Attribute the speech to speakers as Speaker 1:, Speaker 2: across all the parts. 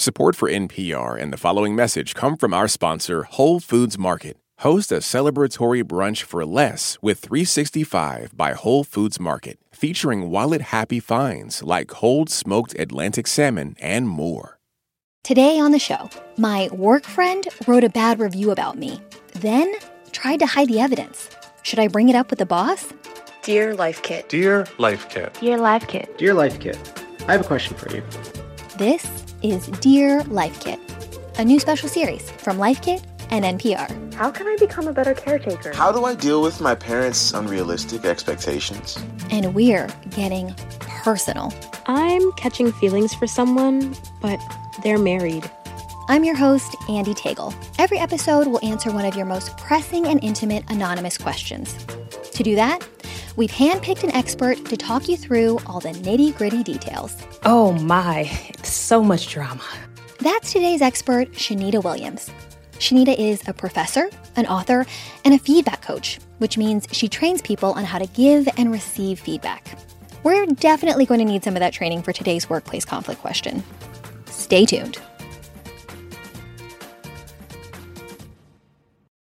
Speaker 1: Support for NPR and the following message come from our sponsor, Whole Foods Market. Host a celebratory brunch for less with 365 by Whole Foods Market, featuring wallet happy finds like cold smoked Atlantic salmon and more.
Speaker 2: Today on the show, my work friend wrote a bad review about me, then tried to hide the evidence. Should I bring it up with the boss?
Speaker 3: Dear Life Kit.
Speaker 4: Dear Life Kit.
Speaker 5: Dear Life Kit.
Speaker 6: Dear Life Kit, I have a question for you.
Speaker 2: This is Dear Life Kit, a new special series from Life Kit and NPR.
Speaker 3: How can I become a better caretaker?
Speaker 7: How do I deal with my parents' unrealistic expectations?
Speaker 2: And we're getting personal.
Speaker 5: I'm catching feelings for someone, but they're married.
Speaker 2: I'm your host, Andee Tagle. Every episode will answer one of your most pressing and intimate anonymous questions. To do that, we've handpicked an expert to talk you through all the nitty gritty details.
Speaker 8: Oh my, so much drama.
Speaker 2: That's today's expert, Shanita Williams. Shanita is a professor, an author, and a feedback coach, which means she trains people on how to give and receive feedback. We're definitely going to need some of that training for today's workplace conflict question. Stay tuned.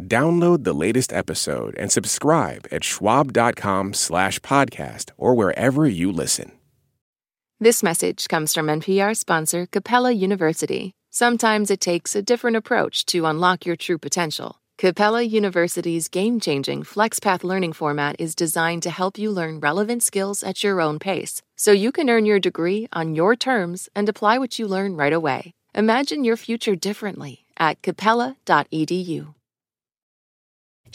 Speaker 1: Download the latest episode and subscribe at schwab.com slash podcast or wherever you listen.
Speaker 9: This message comes from NPR sponsor Capella University. Sometimes it takes a different approach to unlock your true potential. Capella University's game changing FlexPath learning format is designed to help you learn relevant skills at your own pace so you can earn your degree on your terms and apply what you learn right away. Imagine your future differently at capella.edu.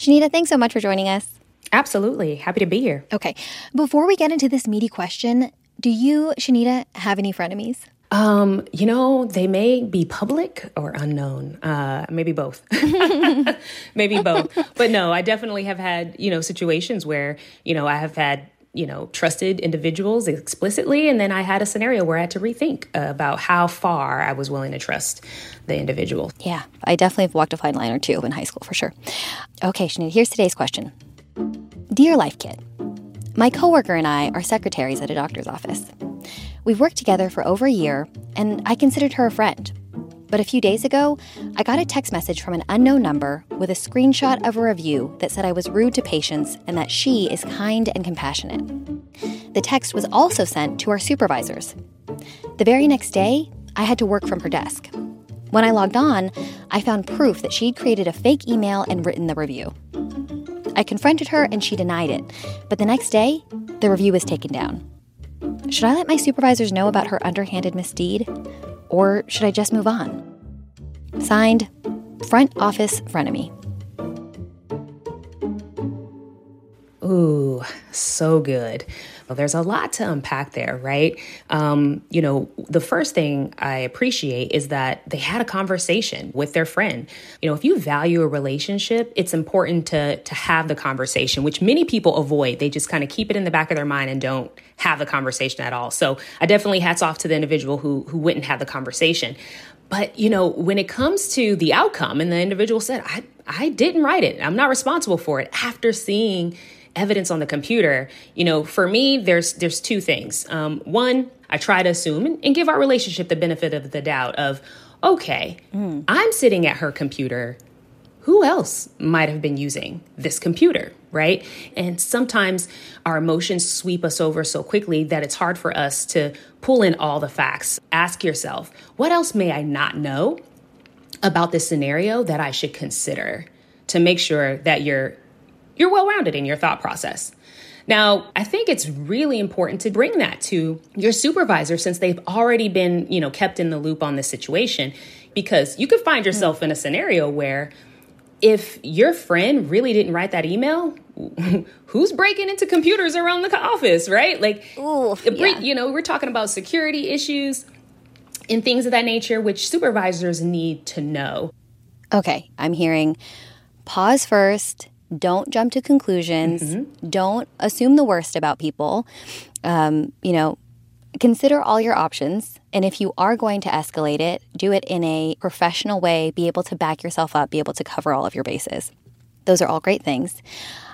Speaker 2: Shanita, thanks so much for joining us.
Speaker 8: Absolutely. Happy to be here.
Speaker 2: Okay, before we get into this meaty question, do you, Shanita, have any frenemies?
Speaker 8: Um, you know, they may be public or unknown. Uh, maybe both. maybe both. But no, I definitely have had, you know, situations where, you know, I have had you know, trusted individuals explicitly. And then I had a scenario where I had to rethink about how far I was willing to trust the individual.
Speaker 2: Yeah, I definitely have walked a fine line or two in high school for sure. Okay, Shanita, here's today's question Dear Life Kit, my coworker and I are secretaries at a doctor's office. We've worked together for over a year, and I considered her a friend. But a few days ago, I got a text message from an unknown number with a screenshot of a review that said I was rude to patients and that she is kind and compassionate. The text was also sent to our supervisors. The very next day, I had to work from her desk. When I logged on, I found proof that she'd created a fake email and written the review. I confronted her and she denied it, but the next day, the review was taken down. Should I let my supervisors know about her underhanded misdeed? Or should I just move on? Signed, Front Office Frenemy.
Speaker 8: Ooh, so good. Well, there's a lot to unpack there, right? Um, you know, the first thing I appreciate is that they had a conversation with their friend. You know, if you value a relationship, it's important to to have the conversation, which many people avoid. They just kind of keep it in the back of their mind and don't have the conversation at all. So I definitely hats off to the individual who who wouldn't have the conversation. But you know, when it comes to the outcome, and the individual said, "I I didn't write it. I'm not responsible for it." After seeing evidence on the computer, you know, for me, there's there's two things. Um, one, I try to assume and, and, give our relationship the benefit of the doubt of, okay, mm. I'm sitting at her computer. Who else might have been using this computer, right? And sometimes our emotions sweep us over so quickly that it's hard for us to pull in all the facts. Ask yourself, what else may I not know about this scenario that I should consider to make sure that you're you're well rounded in your thought process. Now, I think it's really important to bring that to your supervisor since they've already been, you know, kept in the loop on this situation because you could find yourself in a scenario where if your friend really didn't write that email, who's breaking into computers around the office, right? Like,
Speaker 2: Ooh, yeah.
Speaker 8: you know, we're talking about security issues and things of that nature, which supervisors need to know.
Speaker 2: Okay, I'm hearing pause first. Don't jump to conclusions. Don't assume the worst about people. Um, you know, consider all your options. And if you are going to escalate it, do it in a professional way. Be able to back yourself up, be able to cover all of your bases. Those are all great things.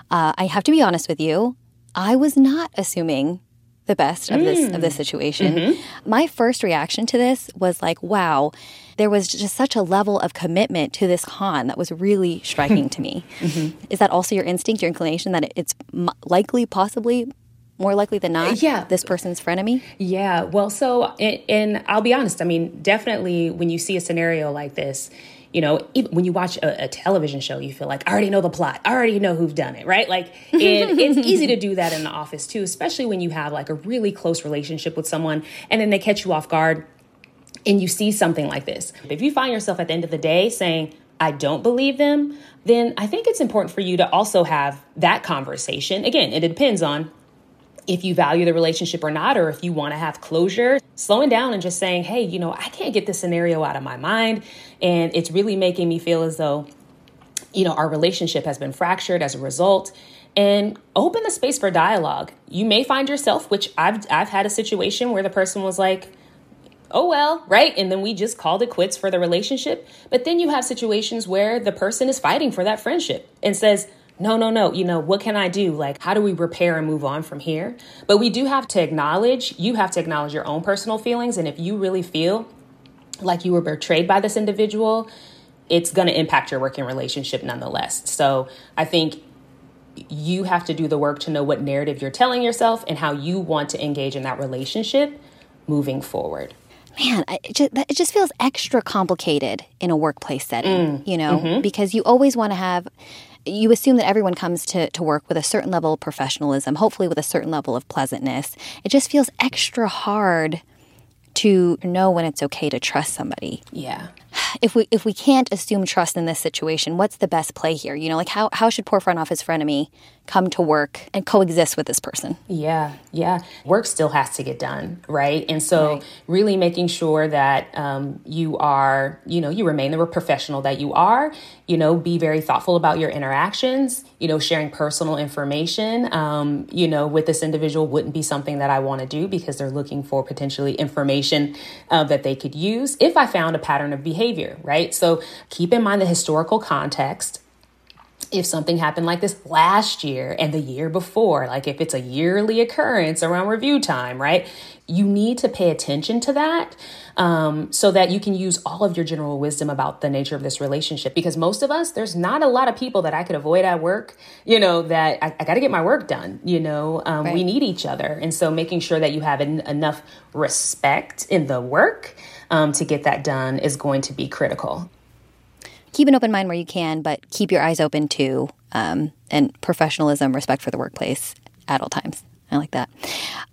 Speaker 2: Uh, I have to be honest with you. I was not assuming the best of this of this situation. My first reaction to this was like, wow, there was just such a level of commitment to this con that was really striking to me. Mm-hmm. Is that also your instinct, your inclination that it's m- likely, possibly more likely than not,
Speaker 8: Yeah.
Speaker 2: this person's frenemy?
Speaker 8: Yeah, well, so, and, and I'll be honest, I mean, definitely when you see a scenario like this, you know, even when you watch a, a television show, you feel like, I already know the plot, I already know who've done it, right? Like, and it's easy to do that in the office too, especially when you have like a really close relationship with someone and then they catch you off guard and you see something like this. If you find yourself at the end of the day saying, I don't believe them, then I think it's important for you to also have that conversation. Again, it depends on if you value the relationship or not, or if you want to have closure, slowing down and just saying, hey, you know, I can't get this scenario out of my mind. And it's really making me feel as though, you know, our relationship has been fractured as a result. And open the space for dialogue. You may find yourself, which I've I've had a situation where the person was like, oh well, right? And then we just called it quits for the relationship. But then you have situations where the person is fighting for that friendship and says, no, no, no, you know, what can I do? Like, how do we repair and move on from here? But we do have to acknowledge, you have to acknowledge your own personal feelings. And if you really feel like you were betrayed by this individual, it's going to impact your working relationship nonetheless. So I think you have to do the work to know what narrative you're telling yourself and how you want to engage in that relationship moving forward.
Speaker 2: Man, I- it just, it just feels extra complicated in a workplace setting, mm. you know, mm-hmm. because you always want to have, you assume that everyone comes to, to work with a certain level of professionalism, hopefully with a certain level of pleasantness. It just feels extra hard to know when it's okay to trust somebody.
Speaker 8: Yeah.
Speaker 2: If we if we can't assume trust in this situation, what's the best play here? You know, like how how should poor front office frenemy come to work and coexist with this person?
Speaker 8: Yeah, yeah. Work still has to get done, right? And so, really making sure that um, you are, you know, you remain the professional that you are. You know, be very thoughtful about your interactions. You know, sharing personal information, um, you know, with this individual wouldn't be something that I want to do because they're looking for potentially information uh, that they could use if I found a pattern of behavior, right? So, keep in mind the historical context if something happened like this last year and the year before, like if it's a yearly occurrence around review time, right? You need to pay attention to that um, so that you can use all of your general wisdom about the nature of this relationship. Because most of us, there's not a lot of people that I could avoid at work, you know, that I, I got to get my work done, you know, um, we need each other. And so making sure that you have en- enough respect in the work um, to get that done is going to be critical.
Speaker 2: Keep an open mind where you can, but keep your eyes open too, um, and professionalism, respect for the workplace at all times. I like that.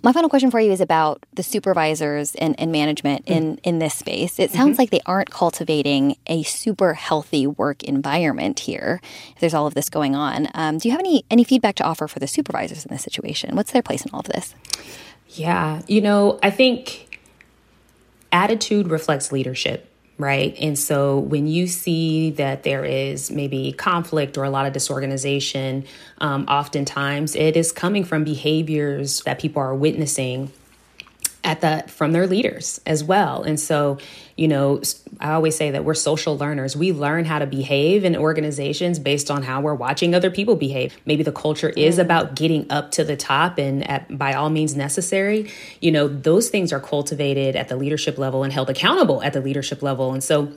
Speaker 2: My final question for you is about the supervisors and, and management in, in this space. It sounds like they aren't cultivating a super healthy work environment here. If there's all of this going on, um, do you have any any feedback to offer for the supervisors in this situation? What's their place in all of this?
Speaker 8: Yeah, you know, I think attitude reflects leadership, right? And so when you see that there is maybe conflict or a lot of disorganization, um, oftentimes it is coming from behaviors that people are witnessing at the from their leaders as well. And so, you know, i always say that we're social learners. We learn how to behave in organizations based on how we're watching other people behave. Maybe the culture is about getting up to the top and at, by all means necessary. You know, those things are cultivated at the leadership level and held accountable at the leadership level. And so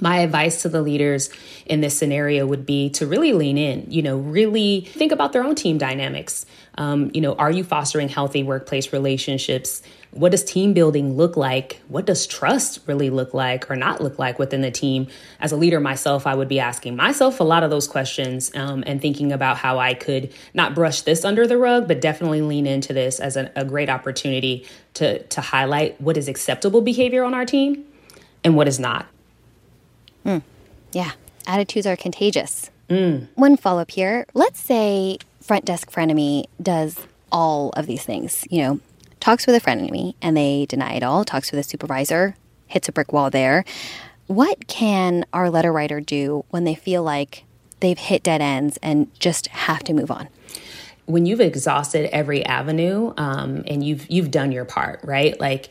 Speaker 8: my advice to the leaders in this scenario would be to really lean in, you know, really think about their own team dynamics. Um, you know, are you fostering healthy workplace relationships? What does team building look like? What does trust really look like or not look like within the team? As a leader myself, I would be asking myself a lot of those questions um, and thinking about how I could not brush this under the rug, but definitely lean into this as a, a great opportunity to, to highlight what is acceptable behavior on our team and what is not.
Speaker 2: Yeah, attitudes are contagious. One follow up here. Let's say front desk frenemy does all of these things. You know, talks with a frenemy and they deny it all. Talks with a supervisor, hits a brick wall there. What can our letter writer do when they feel like they've hit dead ends and just have to move on?
Speaker 8: When you've exhausted every avenue um, and you've you've done your part, right? Like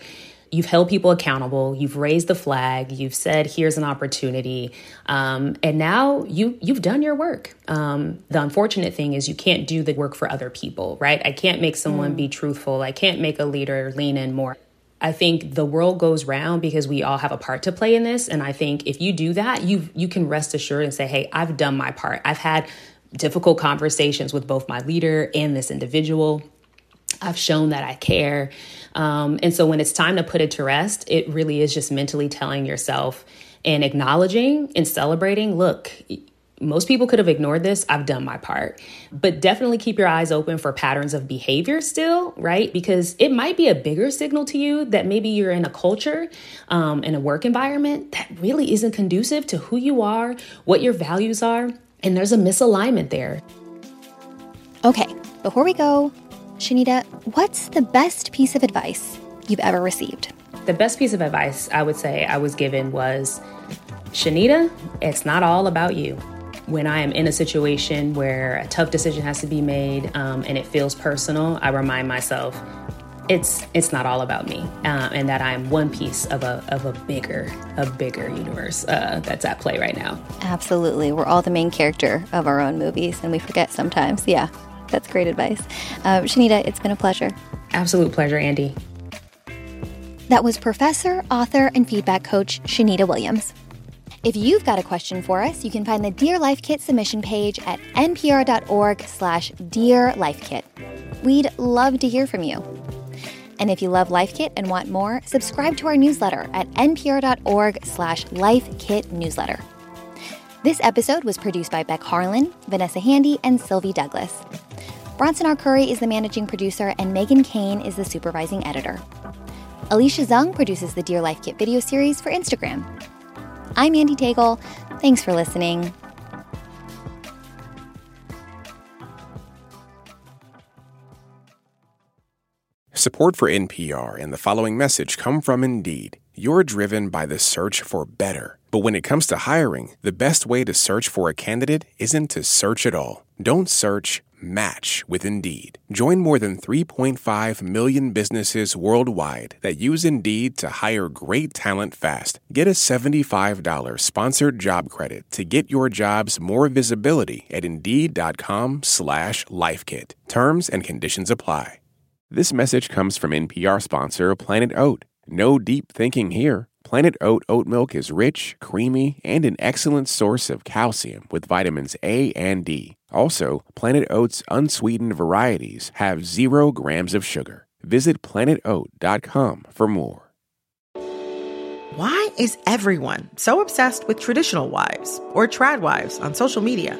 Speaker 8: you've held people accountable, you've raised the flag, you've said here's an opportunity, um, and now you you've done your work. Um, the unfortunate thing is you can't do the work for other people, right? I can't make someone mm. be truthful. I can't make a leader lean in more. I think the world goes round because we all have a part to play in this. And I think if you do that, you you can rest assured and say, hey, I've done my part. I've had difficult conversations with both my leader and this individual. I've shown that I care. Um, and so when it's time to put it to rest, it really is just mentally telling yourself and acknowledging and celebrating look, most people could have ignored this. I've done my part. But definitely keep your eyes open for patterns of behavior still, right? Because it might be a bigger signal to you that maybe you're in a culture, um, in a work environment that really isn't conducive to who you are, what your values are, and there's a misalignment there.
Speaker 2: Okay, before we go, Shanita, what's the best piece of advice you've ever received?
Speaker 8: The best piece of advice I would say I was given was Shanita, it's not all about you when I am in a situation where a tough decision has to be made um, and it feels personal, I remind myself it's it's not all about me, uh, and that I'm one piece of a of a bigger a bigger universe uh, that's at play right now.
Speaker 2: Absolutely, we're all the main character of our own movies, and we forget sometimes. Yeah, that's great advice, uh, Shanita. It's been a pleasure.
Speaker 8: Absolute pleasure, Andee.
Speaker 2: That was professor, author, and feedback coach Shanita Williams. If you've got a question for us, you can find the Dear Life Kit submission page at npr.org slash Dear Life Kit. We'd love to hear from you. And if you love Life Kit and want more, subscribe to our newsletter at npr.org slash lifekit newsletter. This episode was produced by Beck Harlan, Vanessa Handy, and Sylvie Douglas. Bronson Arcuri is the managing producer, and Megan Kane is the supervising editor. Alicia Zung produces the Dear Life Kit video series for Instagram. I'm Andee Tagle. Thanks for listening.
Speaker 1: Support for NPR and the following message come from Indeed. You're driven by the search for better. But when it comes to hiring, the best way to search for a candidate isn't to search at all. Don't search match with Indeed. Join more than 3.5 million businesses worldwide that use Indeed to hire great talent fast. Get a $75 sponsored job credit to get your jobs more visibility at Indeed.com slash LifeKit. Terms and conditions apply. This message comes from NPR sponsor Planet Oat. No deep thinking here. Planet Oat oat milk is rich, creamy, and an excellent source of calcium with vitamins A and D. Also, Planet Oat's unsweetened varieties have zero grams of sugar. Visit planetoat.com for more.
Speaker 4: Why is everyone so obsessed with traditional wives or trad wives on social media?